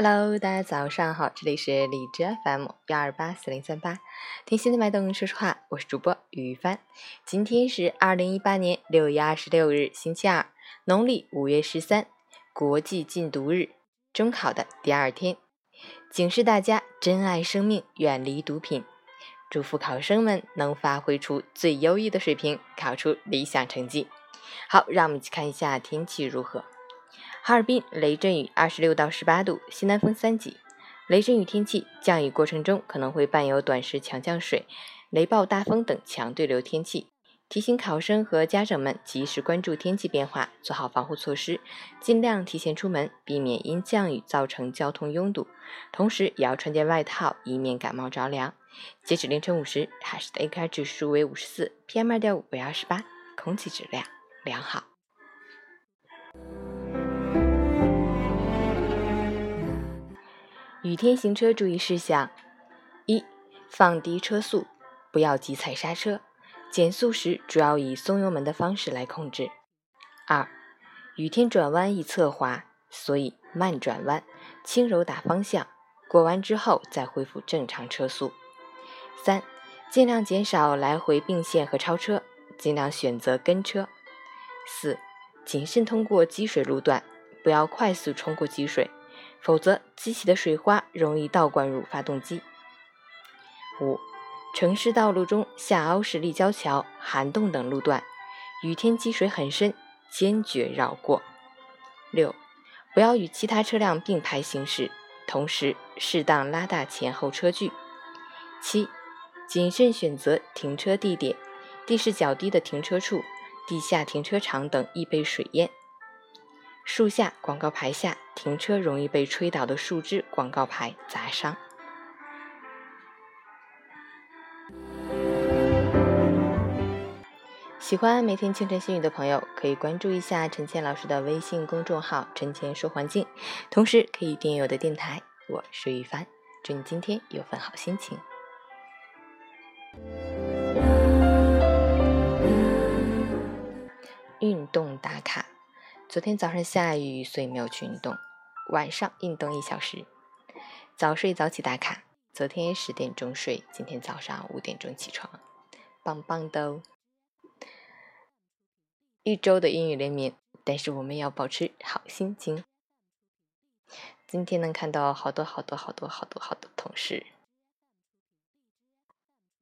Hello，大家早上好，这里是荔枝 FM 幺二八四零三八，听心的脉动说说话，我是主播于帆。今天是二零一八年六月二十六日，星期二，农历五月十三，国际禁毒日，中考的第二天，警示大家珍爱生命，远离毒品。祝福考生们能发挥出最优异的水平，考出理想成绩。好，让我们一起看一下天气如何。哈尔滨雷阵雨，二十六到十八度，西南风三级。雷阵雨天气，降雨过程中可能会伴有短时强降水、雷暴大风等强对流天气。提醒考生和家长们及时关注天气变化，做好防护措施，尽量提前出门，避免因降雨造成交通拥堵。同时，也要穿件外套，以免感冒着凉。截止凌晨五时，海市的 AQI 指数为五十四，PM 二点五为二十八，空气质量良好。雨天行车注意事项：一、放低车速，不要急踩刹车，减速时主要以松油门的方式来控制。二、雨天转弯易侧滑，所以慢转弯，轻柔打方向，过弯之后再恢复正常车速。三、尽量减少来回并线和超车，尽量选择跟车。四、谨慎通过积水路段，不要快速冲过积水。否则，激起的水花容易倒灌入发动机。五、城市道路中下凹式立交桥、涵洞等路段，雨天积水很深，坚决绕过。六、不要与其他车辆并排行驶，同时适当拉大前后车距。七、谨慎选择停车地点，地势较低的停车处、地下停车场等易被水淹。树下、广告牌下停车容易被吹倒的树枝、广告牌砸伤。喜欢每天清晨新语的朋友，可以关注一下陈倩老师的微信公众号“陈倩说环境”，同时可以订阅我的电台。我是雨帆，祝你今天有份好心情。昨天早上下雨，所以没有去运动。晚上运动一小时，早睡早起打卡。昨天十点钟睡，今天早上五点钟起床，棒棒的哦！一周的阴雨连绵，但是我们要保持好心情。今天能看到好多好多好多好多好多同事。